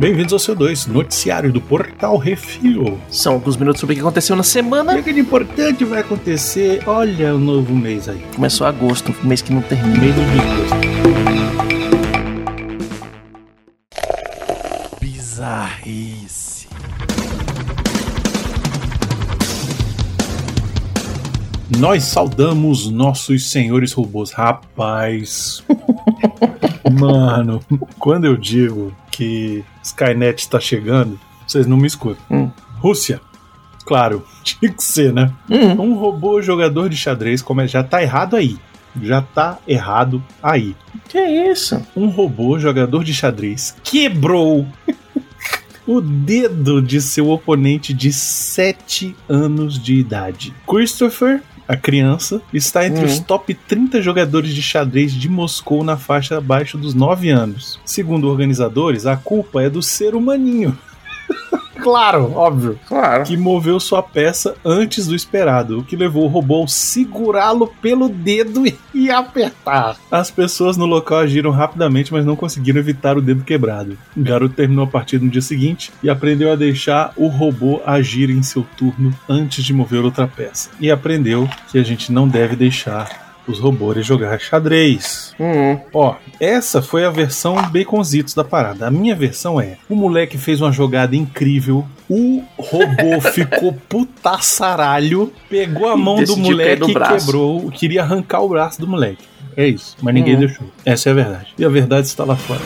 Bem-vindos ao seu 2, noticiário do Portal Refil. São alguns minutos sobre o que aconteceu na semana. O que de importante vai acontecer? Olha o novo mês aí. Começou agosto, mês que não termina. Mês do agosto. Bizarrice. Nós saudamos nossos senhores robôs. Rapaz. Mano, quando eu digo que Skynet está chegando, vocês não me escutam. Hum. Rússia. Claro, tinha que ser, né? Hum. Um robô jogador de xadrez, como é, já tá errado aí. Já tá errado aí. Que é isso? Um robô jogador de xadrez quebrou o dedo de seu oponente de 7 anos de idade. Christopher, a criança, está entre Hum. os top 30 jogadores de xadrez de Moscou na faixa abaixo dos 9 anos. Segundo organizadores, a culpa é do ser humaninho. Claro, óbvio Claro. que moveu sua peça antes do esperado, o que levou o robô a segurá-lo pelo dedo e- e apertar. As pessoas no local agiram rapidamente, mas não conseguiram evitar o dedo quebrado. O garoto terminou a partida no dia seguinte e aprendeu a deixar o robô agir em seu turno antes de mover outra peça. E aprendeu que a gente não deve deixar os robôs jogar xadrez. Hum. Ó, essa foi a versão baconzitos da parada. A minha versão é: o moleque fez uma jogada incrível, o robô ficou putaçaralho, pegou a mão do moleque e quebrou, queria arrancar o braço do moleque. É isso, mas ninguém Hum. deixou. Essa é a verdade. E a verdade está lá fora.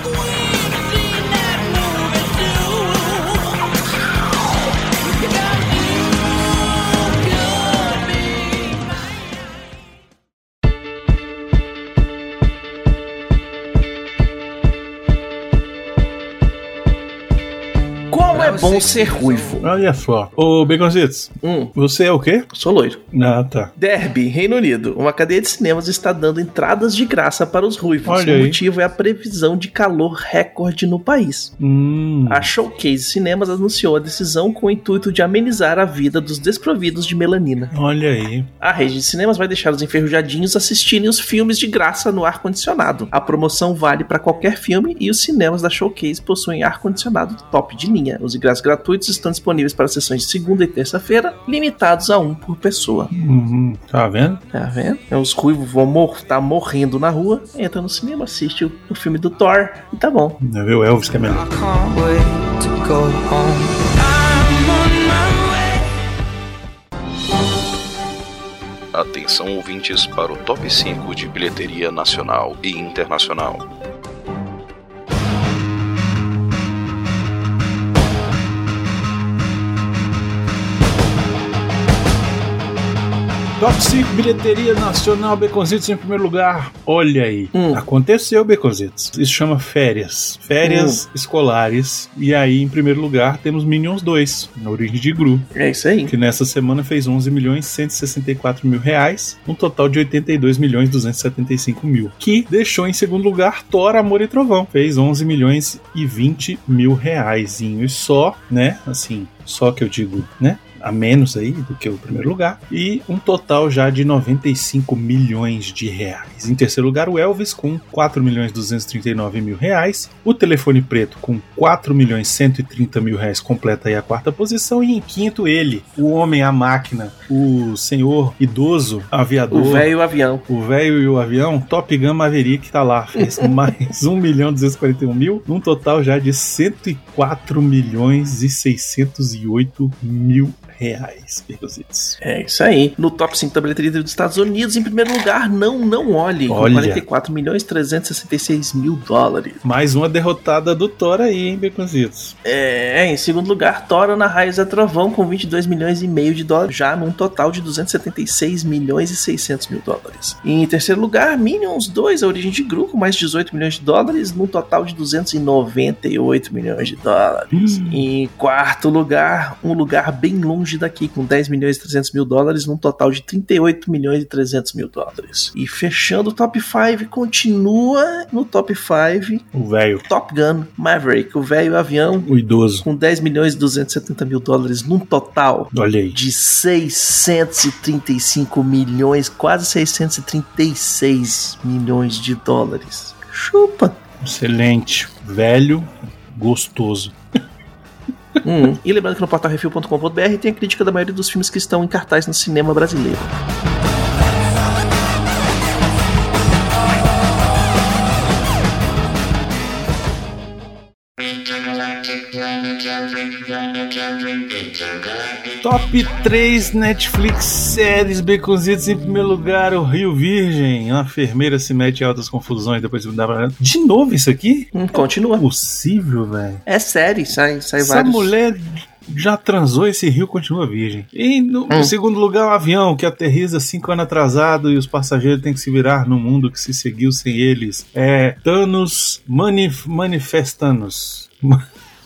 Bom ser ruivo. Olha só. Ô, Baconzitos, Hum. você é o quê? Sou loiro. Ah, tá. Derby, Reino Unido. Uma cadeia de cinemas está dando entradas de graça para os ruivos. Olha o motivo é a previsão de calor recorde no país. Hum. A Showcase Cinemas anunciou a decisão com o intuito de amenizar a vida dos desprovidos de melanina. Olha aí. A rede de cinemas vai deixar os enferrujadinhos assistirem os filmes de graça no ar-condicionado. A promoção vale para qualquer filme e os cinemas da Showcase possuem ar-condicionado top de linha. Os ingressos gratuitos estão disponíveis para sessões de segunda e terça-feira, limitados a um por pessoa. Uhum. Tá vendo? Tá vendo? Então, Os ruivos vão mor tá morrendo na rua, entra no cinema, assiste o, o filme do Thor e tá bom. Não viu? Elvis que é melhor. can't wait to go home. I'm on my way. Atenção ouvintes para o top 5 de bilheteria nacional e internacional. Top 5 bilheteria nacional Beconzitos em primeiro lugar. Olha aí. Hum. Aconteceu, Beconzitos. Isso chama férias. Férias escolares. E aí, em primeiro lugar, temos Minions 2, na origem de Gru. É isso aí. Que nessa semana fez 11 milhões 164 mil reais, um total de 82 milhões 275 mil. Que deixou em segundo lugar Thor, Amor e Trovão. Fez 11 milhões e 20 mil reais. E só, né? Assim, só que eu digo, né? A menos aí do que o primeiro lugar. E um total já de 95 milhões de reais. Em terceiro lugar, o Elvis com 4 milhões 239 mil reais. O Telefone Preto com 4 milhões 130 mil reais completa aí a quarta posição. E em quinto, ele, o homem, a máquina, o senhor idoso, aviador. O velho avião. O velho e o avião, Top Gun Maverick tá lá, fez mais 1 milhão 241 mil, num total já de 104 milhões e 608 mil reais. É isso aí. No top 5 da bilheteria dos Estados Unidos, em primeiro lugar, não, não olhe. Com Olha. 44 milhões 366 mil dólares. Mais uma derrotada do Thor aí, hein, Baconzitos? É, em segundo lugar, Thor na Raiz é Trovão com 22 milhões e meio de dólares, já num total de 276 milhões e 600 mil dólares. E em terceiro lugar, Minions 2, a origem de Gru, com mais de 18 milhões de dólares, num total de 298 milhões de dólares. Hum. Em quarto lugar, um lugar bem longe daqui, com 10 milhões e 300 mil dólares, num total de 38 milhões e 300 mil dólares. E fechando o top 5, continua no top 5, O velho, Top Gun Maverick, o velho avião, o idoso. com 10 milhões e 270 mil dólares num total Olha aí. de 635 milhões, quase 636 milhões de dólares. Chupa! Excelente. Velho, gostoso. Hum, E lembrando que no portalrefil.com.br tem a crítica da maioria dos filmes que estão em cartaz no cinema brasileiro. Top 3 Netflix séries baconzitos em primeiro lugar, o Rio Virgem. Uma enfermeira se mete em altas confusões depois de mudar pra... De novo isso aqui? Hum, continua. Possível, velho. É série, sai, sai Essa vários. mulher já transou, esse rio continua virgem. E no Hum. segundo lugar, um avião que aterriza cinco anos atrasado e os passageiros têm que se virar no mundo que se seguiu sem eles. É Thanos Manif Manifestanos.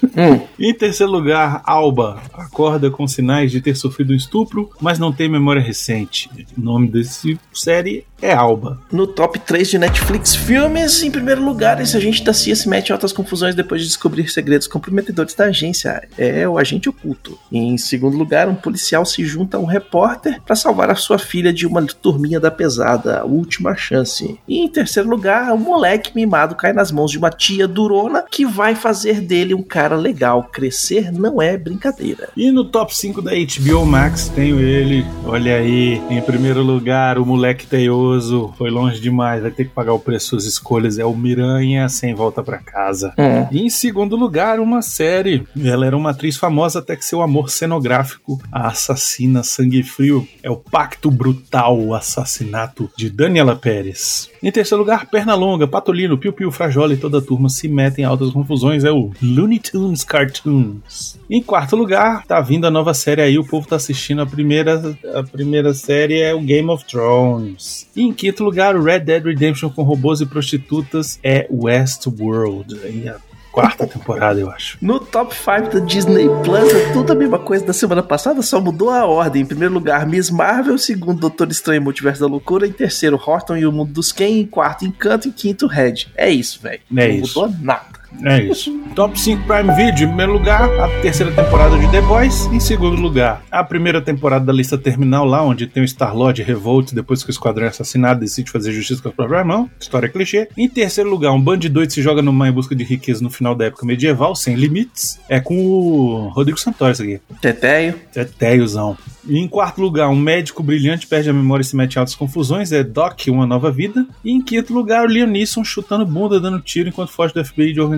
Hum, Em terceiro lugar, Alba acorda com sinais de ter sofrido um estupro, mas não tem memória recente. O nome desse série é Alba. no top 3 de Netflix filmes, em primeiro lugar, esse agente da CIA se mete em altas confusões depois de descobrir segredos comprometedores da agência. É o agente oculto. Em segundo lugar, um policial se junta a um repórter para salvar a sua filha de uma turminha da pesada, a última chance. E em terceiro lugar, um moleque mimado cai nas mãos de uma tia durona que vai fazer dele um cara legal. Crescer não é brincadeira. E no top 5 da HBO Max tenho ele, olha aí, em primeiro lugar, o moleque teioso, foi longe demais, vai ter que pagar o preço das escolhas, é o Miranha sem volta pra casa. Hum. E em segundo lugar, uma série. Ela era uma atriz famosa até que seu amor cenográfico, a assassina sangue frio, é o Pacto Brutal, o assassinato de Daniela Pérez. Em terceiro lugar, Pernalonga, Patolino, Piu Piu, Frajola e toda a turma se metem em altas confusões, é o Looney Tunes Cartoons. Em quarto lugar, tá vindo a nova série aí, o povo tá assistindo a primeira, a primeira série é o Game of Thrones. E em quinto lugar, Red Dead Redemption com robôs e prostitutas é Westworld. Aí a quarta temporada, eu acho. No top 5 da Disney Plus é tudo a mesma coisa da semana passada, só mudou a ordem. Em primeiro lugar, Miss Marvel. Segundo, Doutor Estranho e Multiverso da Loucura. Em terceiro, Horton e o Mundo dos Ken. Em quarto, Encanto. Em quinto, Red. É isso, velho. É Não isso. mudou nada. É isso. Top 5 Prime Video, em primeiro lugar, a terceira temporada de The Boys. Em segundo lugar, a primeira temporada da lista terminal, lá onde tem o Star-Lord Revolt, depois que o esquadrão é assassinado, decide fazer justiça com a própria mão. História clichê. Em terceiro lugar, um bando de doido se joga no mar em busca de riqueza no final da época medieval, sem limites. É com o Rodrigo Santoro isso aqui. Teteio. É Teiozão. E em quarto lugar, um médico brilhante perde a memória e se mete em altas confusões. É Doc, Uma Nova Vida. E em quinto lugar, o Liam Neeson chutando bunda, dando tiro enquanto foge do FBI de organização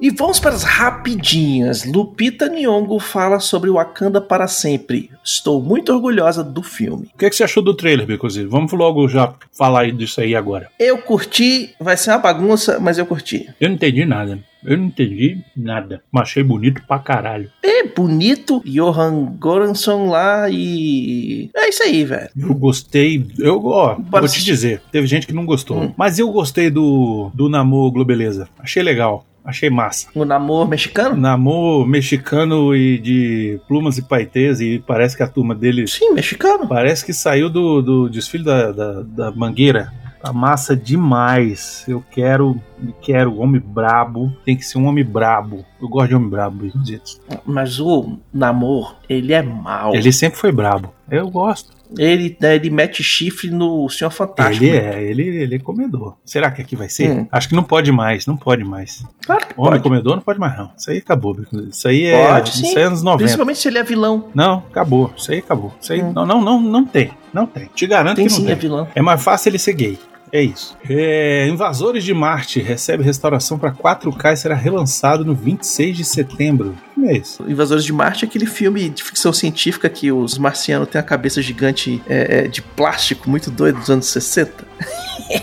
E vamos para as rapidinhas. Lupita Nyong'o fala sobre Wakanda para sempre. Estou muito orgulhosa do filme. O que, é que você achou do trailer, Becozzi? Vamos logo já falar disso aí agora. Eu curti, vai ser uma bagunça, mas eu curti. Eu não entendi nada. Eu não entendi nada. Mas achei bonito pra caralho. É bonito, Johan Goransson lá e. É isso aí, velho. Eu gostei. Eu, ó, Bora vou te dizer, teve gente que não gostou. Hum. Mas eu gostei do, do Namor Globeleza. Achei legal. Achei massa. O namoro mexicano? Namor mexicano e de plumas e paetês, e parece que a turma dele Sim, mexicano. parece que saiu do, do desfile da, da, da mangueira. Tá massa demais. Eu quero, quero homem brabo. Tem que ser um homem brabo. Eu gosto de homem brabo, Baconzitos. Mas o namoro, ele é mau. Ele sempre foi brabo. Eu gosto. Ele, né, ele mete chifre no Senhor Fantástico. Ele é, ele, ele é comedor. Será que aqui vai ser? Hum. Acho que não pode mais, não pode mais. Claro que Homem pode. comedor não pode mais, não. Isso aí acabou. Isso aí é, Pode, isso sim. é anos 90. Principalmente se ele é vilão. Não, acabou. Isso aí acabou. Isso aí Hum. não, não, não, não tem. Não tem. Te garanto Tem que não sim, tem. é vilão. É mais fácil ele ser gay. É isso. É, Invasores de Marte recebe restauração para 4K e será relançado no 26 de setembro. Que mês? é? Invasores de Marte é aquele filme de ficção científica que os marcianos têm a cabeça gigante é, é, de plástico, muito doido, dos anos 60.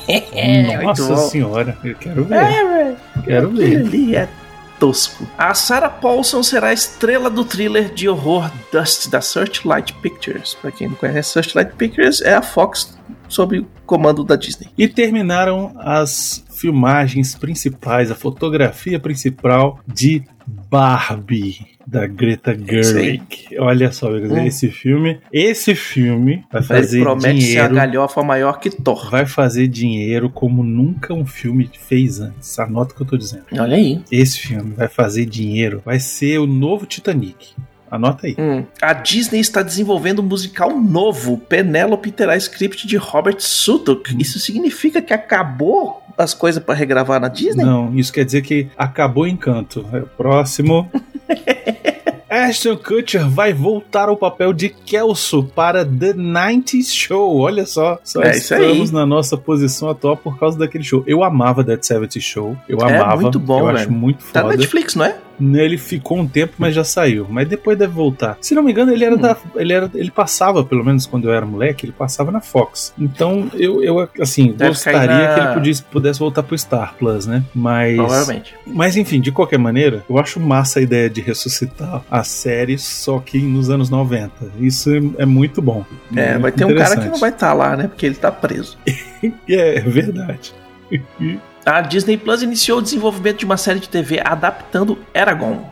É, muito Nossa senhora, eu quero ver. É, velho. quero ver. ali é tosco. A Sarah Paulson será a estrela do thriller de horror Dust da Searchlight Pictures. Pra quem não conhece, Searchlight Pictures é a Fox sob o comando da Disney. E terminaram as filmagens principais, a fotografia principal de Barbie da Greta Gerwig. Olha só, Hum. esse filme, esse filme vai Ele fazer promete ser a dinheiro, galhofa maior que Thor. vai fazer dinheiro como nunca um filme fez antes. Anota o que eu tô dizendo. Olha aí. Esse filme vai fazer dinheiro, vai ser o novo Titanic. Anota aí. Hum. A Disney está desenvolvendo um musical novo. Penélope terá script de Robert Sudduck. Isso significa que acabou as coisas para regravar na Disney? Não, isso quer dizer que acabou o encanto. É o próximo. Ashton Kutcher vai voltar ao papel de Kelso para The 90s Show. Olha só, só É isso estamos na nossa posição atual por causa daquele show. Eu amava That 70 Show. Eu É amava. muito bom, Eu velho. acho muito Tá na foda. Netflix, não é? Ele ficou um tempo, mas já saiu. Mas depois deve voltar. Se não me engano, ele Hum. era da. Ele, era, ele passava, pelo menos quando eu era moleque, ele passava na Fox. Então eu, eu assim, Deve gostaria na- que ele pudesse, pudesse voltar pro Star Plus, né? Mas. Provavelmente. Mas enfim, de qualquer maneira, eu acho massa a ideia de ressuscitar a série, só que nos anos 90. Isso é, é muito bom. É, Muito vai ter um cara que não vai estar lá, né? Porque ele tá preso. É, é verdade. A Disney Plus iniciou o desenvolvimento de uma série de TV adaptando Eragon.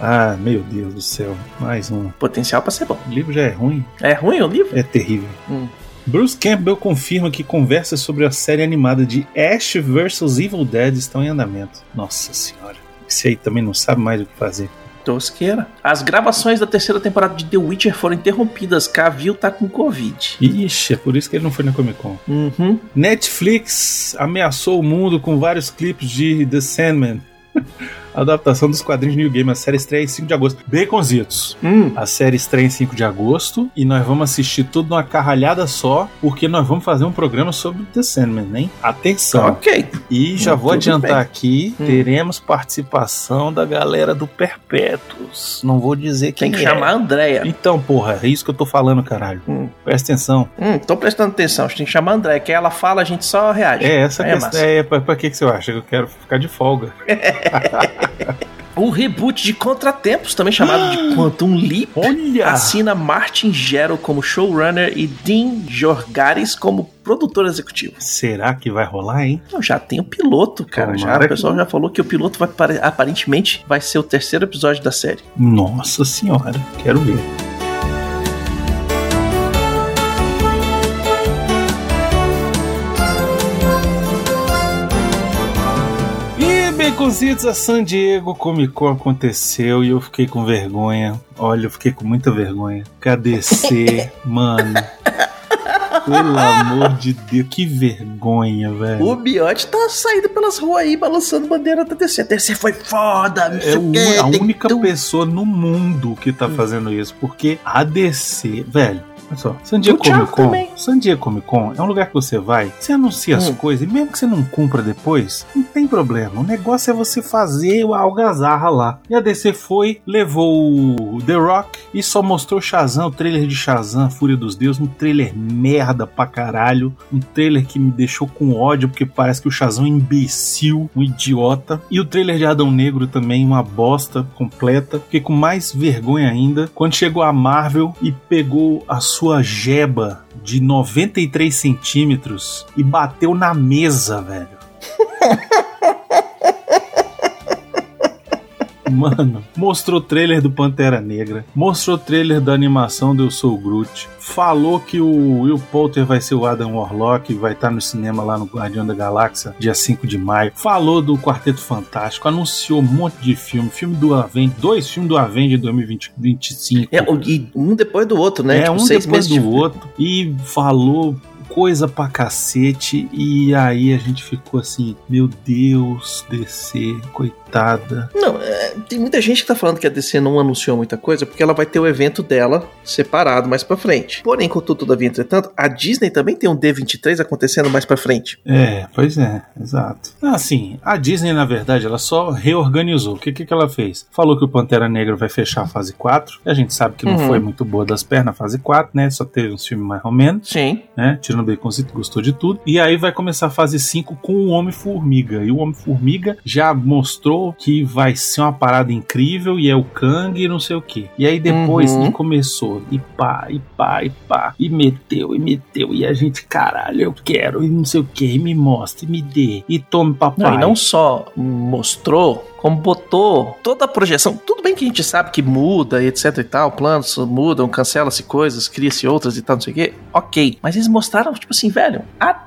ah, meu Deus do céu. Mais um. Potencial pra ser bom. O livro já é ruim. É ruim o livro? É terrível. Hum. Bruce Campbell confirma que conversas sobre a série animada de Ash vs Evil Dead estão em andamento. Nossa senhora. Esse aí também não sabe mais o que fazer. Tosqueira. As gravações da terceira temporada de The Witcher foram interrompidas. Cavill tá com Covid. Ixi, é por isso que ele não foi na Comic Con. Uhum. Netflix ameaçou o mundo com vários clipes de The Sandman. Adaptação dos quadrinhos de New Game. A série estreia em 5 de agosto. Baconzitos. Hum. A série estreia em 5 de agosto e nós vamos assistir tudo numa carralhada só, porque nós vamos fazer um programa sobre The Sandman, hein? Atenção! Ok. E já Hum, vou adiantar bem. aqui, Hum. teremos participação da galera do Perpétuos. Não vou dizer quem Tem que é. chamar a Andréia. Então, porra, é isso que eu tô falando, caralho. Hum. Presta atenção. Hum, tô prestando atenção. A gente tem que chamar a Andréia. Que ela fala, a gente só reage. É essa Aí questão. massa. É, pra, pra que, que você acha? Eu quero ficar de folga. O reboot de Contratempos, também chamado de Quantum Leap, Olha! assina Martin Gero como showrunner e Dean Jorgares como produtor executivo. Será que vai rolar, hein? Não, já tem o piloto, cara. Já, o pessoal que- já falou que o piloto vai pare- aparentemente vai ser o terceiro episódio da série. Nossa senhora, quero ver. Baconzitos, a San Diego Comic Con aconteceu e eu fiquei com vergonha. Olha, eu fiquei com muita vergonha. KDC, mano. Pelo amor de Deus, que vergonha, velho. O Biote tá saindo pelas ruas aí, balançando bandeira da DC. A DC foi foda, não sei É o a única tudo. pessoa no mundo que tá Hum. fazendo isso. Porque a DC, velho. Olha só, San Diego Comic Con, também. San Diego Comic Con é um lugar que você vai, você anuncia as Hum. coisas, e mesmo que você não cumpra depois, não tem problema. O negócio é você fazer a algazarra lá. E a DC foi, levou o The Rock e só mostrou Shazam, o trailer de Shazam, Fúria dos Deuses, um trailer merda pra caralho, um trailer que me deixou com ódio, porque parece que o Shazam é um imbecil, um idiota. E o trailer de Adão Negro também, uma bosta completa. Fiquei com mais vergonha ainda quando chegou a Marvel e pegou a sua jeba de 93 centímetros e bateu na mesa, velho. Mano, mostrou trailer do Pantera Negra, mostrou trailer da animação do Eu Sou o Groot, falou que o Will Poulter vai ser o Adam Warlock, vai estar no cinema lá no Guardião da Galáxia, dia 5 de maio, falou do Quarteto Fantástico, anunciou um monte de filme, filme do Avengers, dois filmes do Avengers 2025. É, e um depois do outro, né? É, Tipo, um depois do de- outro. E falou coisa pra cacete. E aí a gente ficou assim: Meu Deus, DC, coitada. Não, é, tem muita gente que tá falando que a DC não anunciou muita coisa porque ela vai ter o evento dela separado mais pra frente. Porém, contudo, todavia, entretanto, a Disney também tem um D23 acontecendo mais pra frente. É, pois é, exato. Assim, a Disney, na verdade, ela só reorganizou. O que, que, que ela fez? Falou que o Pantera Negra vai fechar a fase 4. A gente sabe que não Uhum. foi muito boa das pernas a fase 4, né? Só teve uns filmes mais ou menos. Sim. né? Imagina Baconzito gostou de tudo. E aí vai começar a fase 5 com o Homem-Formiga. E o Homem-Formiga já mostrou que vai ser uma parada incrível e é o Kang e não sei o que. E aí depois Uhum. começou, e pá, e pá, e pá, e meteu, e meteu, e a gente, caralho, eu quero, e não sei o que, e me mostre, e me dê, e tome papai. Não, e não só mostrou, como botou toda a projeção. Tudo bem que a gente sabe que muda e etc e tal, planos mudam, cancela-se coisas, cria-se outras e tal, não sei o quê. Ok. Mas eles mostraram, tipo assim, velho, até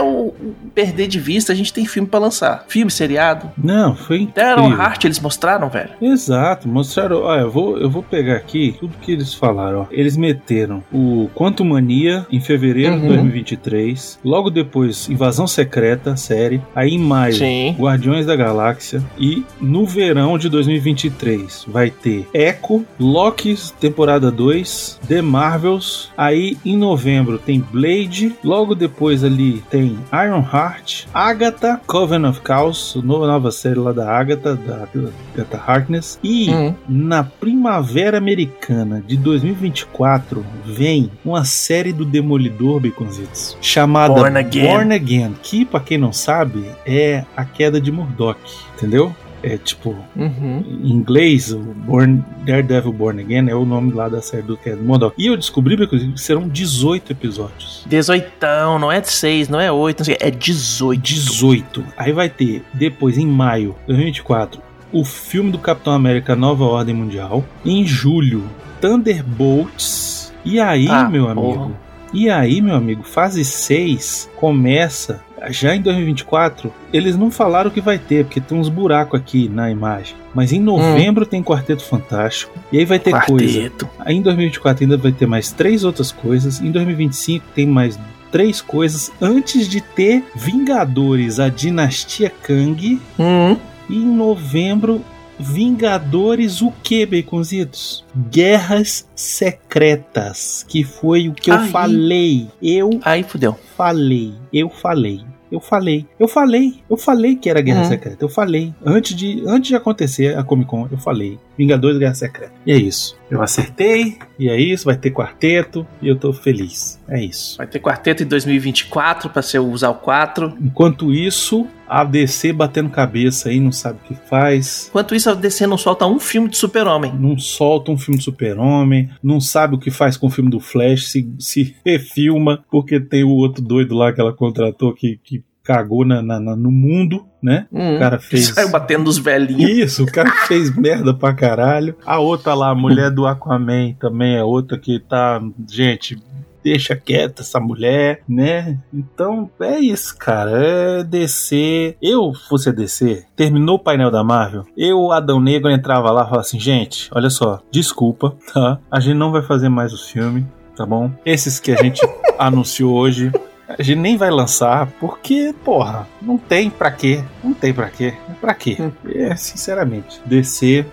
o o perder de vista, a gente tem filme pra lançar. Filme, seriado. Não, foi incrível. Hart eles mostraram, velho. Exato, mostraram. Olha, eu vou, eu vou pegar aqui tudo que eles falaram. Ó. Eles meteram o Quantum Mania em fevereiro de Uhum. 2023. Logo depois, Invasão Secreta, série. Aí em maio, Sim. Guardiões da Galáxia. E no verão de 2023 vai ter Echo, Loki, temporada 2, The Marvels. Aí em novembro tem Blade. Logo depois ali tem Iron Heart, Agatha, Coven of Chaos, nova, nova série lá da Agatha, da Agatha Harkness. E Hum. na primavera americana de 2024 vem uma série do Demolidor Baconzitos chamada Born Again. Born Again, que pra quem não sabe é a queda de Murdoch, entendeu? É tipo, Uhum. em inglês, o Born, Daredevil Born Again é o nome lá da série do de Murdoch. E eu descobri Baconzitos, que serão 18 episódios. 18, não é 6, não é 8, não sei, é 18. 18. Aí vai ter, depois em maio de 2024, o filme do Capitão América Nova Ordem Mundial. Em julho, Thunderbolts. E aí, Ah, meu porra. amigo? E aí, meu amigo, fase 6 começa já em 2024. Eles não falaram o que vai ter, porque tem uns buracos aqui na imagem. Mas em novembro tem Quarteto Fantástico. E aí vai ter coisa. Quarteto. Aí em 2024 ainda vai ter mais três outras coisas. Em 2025 tem mais três coisas antes de ter Vingadores, a Dinastia Kang. Hum. E em novembro, Vingadores o que, Baconzitos? Guerras Secretas, que foi o que eu Aí. falei. Eu Aí fudeu. falei, eu falei. Eu falei, eu falei, eu falei que era Guerra Uhum. Secreta. Eu falei. Antes de, antes de acontecer a Comic Con, eu falei. Vingadores Guerra Secreta. E é isso. Eu acertei, e é isso. Vai ter quarteto, e eu tô feliz. É isso. Vai ter quarteto em 2024 pra ser usar o 4. Enquanto isso, a DC batendo cabeça aí, não sabe o que faz. Enquanto isso, a DC não solta um filme de super-homem. Não solta um filme de super-homem, não sabe o que faz com o filme do Flash, se, se refilma, porque tem o outro doido lá que ela contratou que, que cagou na, na- na- no mundo, né? Hum. O cara fez. Saiu batendo nos velhinhos. Isso, o cara fez merda pra caralho. A outra lá, a mulher do Aquaman, também é outra que tá. Gente, deixa quieta essa mulher, né? Então é isso, cara. É DC. Eu fosse DC, terminou o painel da Marvel, eu, Adão Negro, entrava lá e falava assim: gente, olha só, desculpa, tá? A gente não vai fazer mais os filmes, tá bom? Esses que a gente anunciou hoje. A gente nem vai lançar, porque, porra, não tem pra quê. Não tem pra quê. Pra quê? É, sinceramente. DC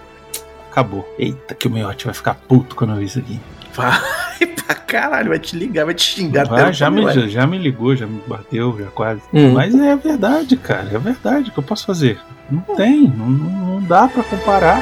acabou. Eita, que o Miotti vai ficar puto quando eu ver isso aqui. Vai pra caralho, vai te ligar, vai te xingar. Vai, até já, me, já, já me ligou, já me bateu, já quase. Hum. Mas é verdade, cara. É verdade. O que eu posso fazer? Não tem. Não, não, não dá pra comparar.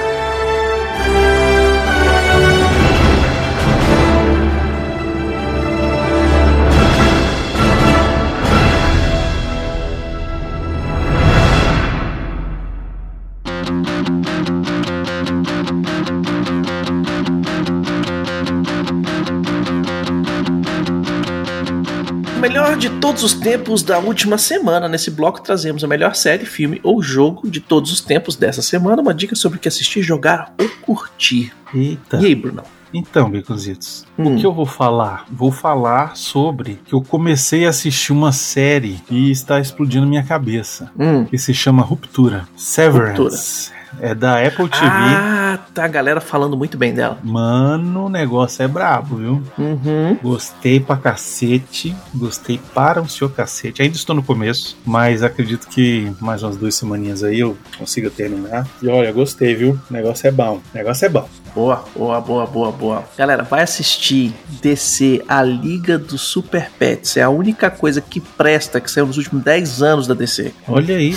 Melhor de todos os tempos da última semana. Nesse bloco trazemos a melhor série, filme ou jogo de todos os tempos dessa semana. Uma dica sobre o que assistir, jogar ou curtir. Eita. E aí, Bruno? Então, Baconzitos, Hum. o que eu vou falar? Vou falar sobre que eu comecei a assistir uma série e está explodindo minha cabeça. Hum. Que se chama Ruptura. Severance. É da Apple TV. Ah, tá a galera falando muito bem dela. Mano, o negócio é brabo, viu? Uhum. Gostei pra cacete. Gostei para o seu cacete. Ainda estou no começo, mas acredito que mais umas duas semaninhas aí eu consiga terminar. E olha, gostei, viu? O negócio é bom. O negócio é bom. Boa, boa, boa, boa, boa. Galera, vai assistir DC A Liga dos Super Pets. É a única coisa que presta que saiu nos últimos 10 anos da DC. Olha aí.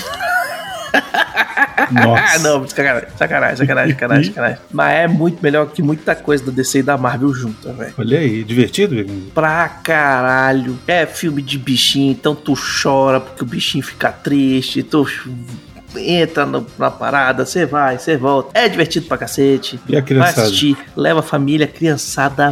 Ah, Nossa. não, sacanagem, sacanagem, sacanagem, sacanagem, sacanagem. Mas é muito melhor que muita coisa da DC e da Marvel junta, velho. Olha aí, divertido, Veganzito? Pra caralho. É filme de bichinho, então tu chora porque o bichinho fica triste, tu entra no- na parada, você vai, você volta. É divertido pra cacete. E a Vai criançada? assistir, leva a família, a criançada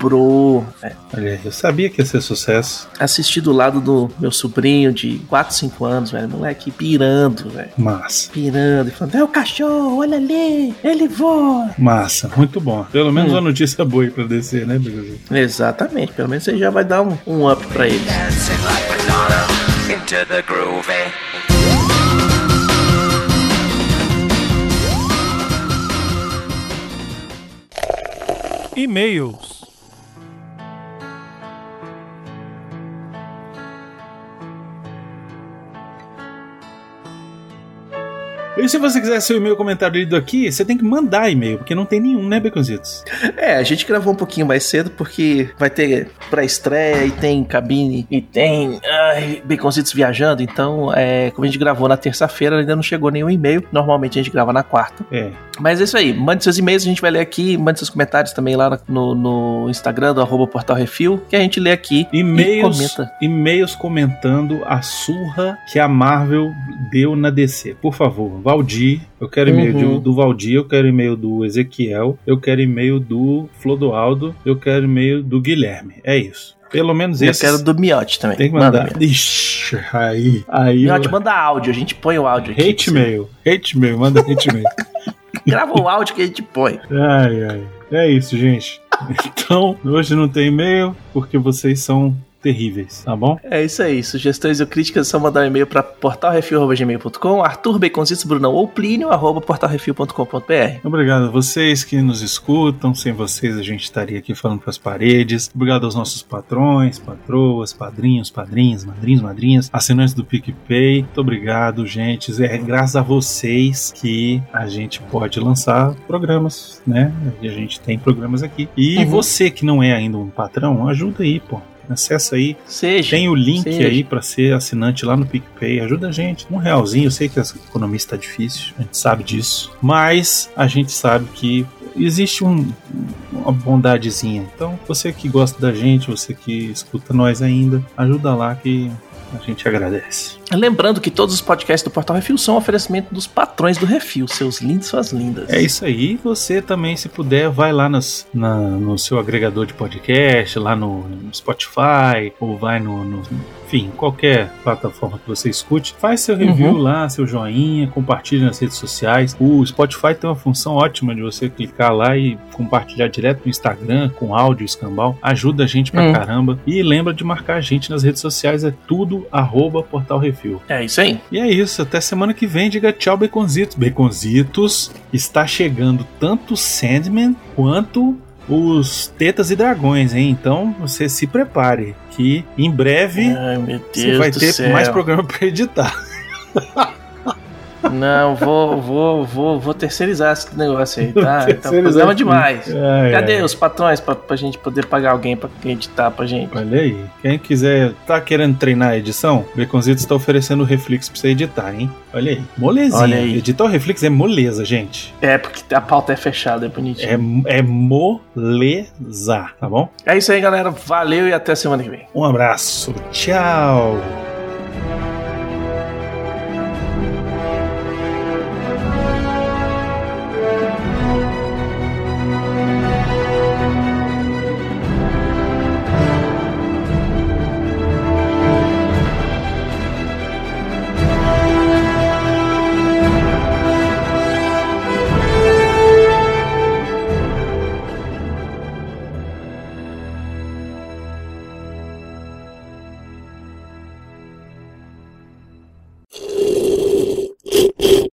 vibrou. É. Olha aí, eu sabia que ia ser sucesso. Assisti do lado do meu sobrinho de 4, 5 anos, velho. Moleque pirando, velho. Massa. Pirando e falando: é o cachorro, olha ali, ele voa. Massa, muito bom. Pelo menos Hum. uma notícia boa aí pra descer, né, Veganzito? Exatamente, pelo menos você já vai dar um, um up pra into the groove. E-mails. E se você quiser seu e-mail comentário lido aqui, você tem que mandar e-mail, porque não tem nenhum, né, Baconzitos? É, a gente gravou um pouquinho mais cedo porque vai ter pré-estreia e tem cabine e tem ai, baconzitos viajando. Então, é, como a gente gravou na terça-feira, ainda não chegou nenhum e-mail. Normalmente a gente grava na quarta. É. Mas é isso aí. Mande seus e-mails, a gente vai ler aqui. Mande seus comentários também lá no, no Instagram do arroba Portal Refil, que a gente lê aqui e E-mails, comenta. e-mails comentando a surra que a Marvel deu na DC. Por favor, Valdir, eu quero e-mail Uhum. do Valdir, eu quero e-mail do Ezequiel, eu quero e-mail do Flodoaldo, eu quero e-mail do Guilherme. É isso. Pelo menos Eu esses quero do Miote também. tem que Manda, mandar. Miote. Ixi, aí, aí. Miote, eu- manda áudio, a gente põe o áudio aqui. Hate mail, hate mail, manda hate mail. Grava o áudio que a gente põe. Ai, ai. É isso, gente. Então, hoje não tem e-mail porque vocês são terríveis, tá bom? É isso aí. Sugestões ou críticas é só mandar um e-mail para portalrefil.gmail.com, Arthur Baconzitos, Brunão ou Plínio, arroba portalrefil.com.br. Obrigado a vocês que nos escutam. Sem vocês a gente estaria aqui falando para as paredes. Obrigado aos nossos patrões, patroas, padrinhos, padrinhas, madrinhos, madrinhas, assinantes do PicPay. Muito obrigado, gente. É graças a vocês que a gente pode lançar programas, né? E a gente tem programas aqui. E Uhum. você que não é ainda um patrão, ajuda aí, pô. Acessa aí, Seja. tem o link Seja. aí pra ser assinante lá no PicPay. Ajuda a gente. Um realzinho. Eu sei que a economia está difícil, a gente sabe disso. Mas a gente sabe que existe um- uma bondadezinha. Então, você que gosta da gente, você que escuta nós ainda, ajuda lá que a gente agradece. Lembrando que todos os podcasts do Portal Refil são um oferecimento dos patrões do Refil, seus lindos, suas lindas. É isso aí. Você também, se puder, vai lá nas- na- no seu agregador de podcast, lá no, no Spotify, ou vai no, no- Enfim, qualquer plataforma que você escute, faz seu review Uhum. lá, seu joinha, compartilha nas redes sociais. O Spotify tem uma função ótima de você clicar lá e compartilhar direto no Instagram, com áudio, escambau. Ajuda a gente pra Hum. caramba. E lembra de marcar a gente nas redes sociais, é tudo arroba Portal Refil. É isso aí. E é isso, até semana que vem. Diga tchau, Baconzitos. Baconzitos está chegando tanto Sandman quanto os Tetas e Dragões, hein? Então você se prepare, que em breve Ai, você vai ter mais programa para editar. Não, vou, vou, vou, vou terceirizar esse negócio aí, tá? Terceirizar problema demais. Ai, Cadê os patrões pra, pra gente poder pagar alguém pra editar pra gente? Olha aí, quem quiser, tá querendo treinar a edição, Baconzitos está oferecendo o Reflex pra você editar, hein? Olha aí, molezinha. Olha aí. Editar o Reflex é moleza, gente. É, porque a pauta é fechada, é bonitinho. É, é moleza, tá bom? É isso aí, galera. Valeu e até semana que vem. Um abraço, tchau.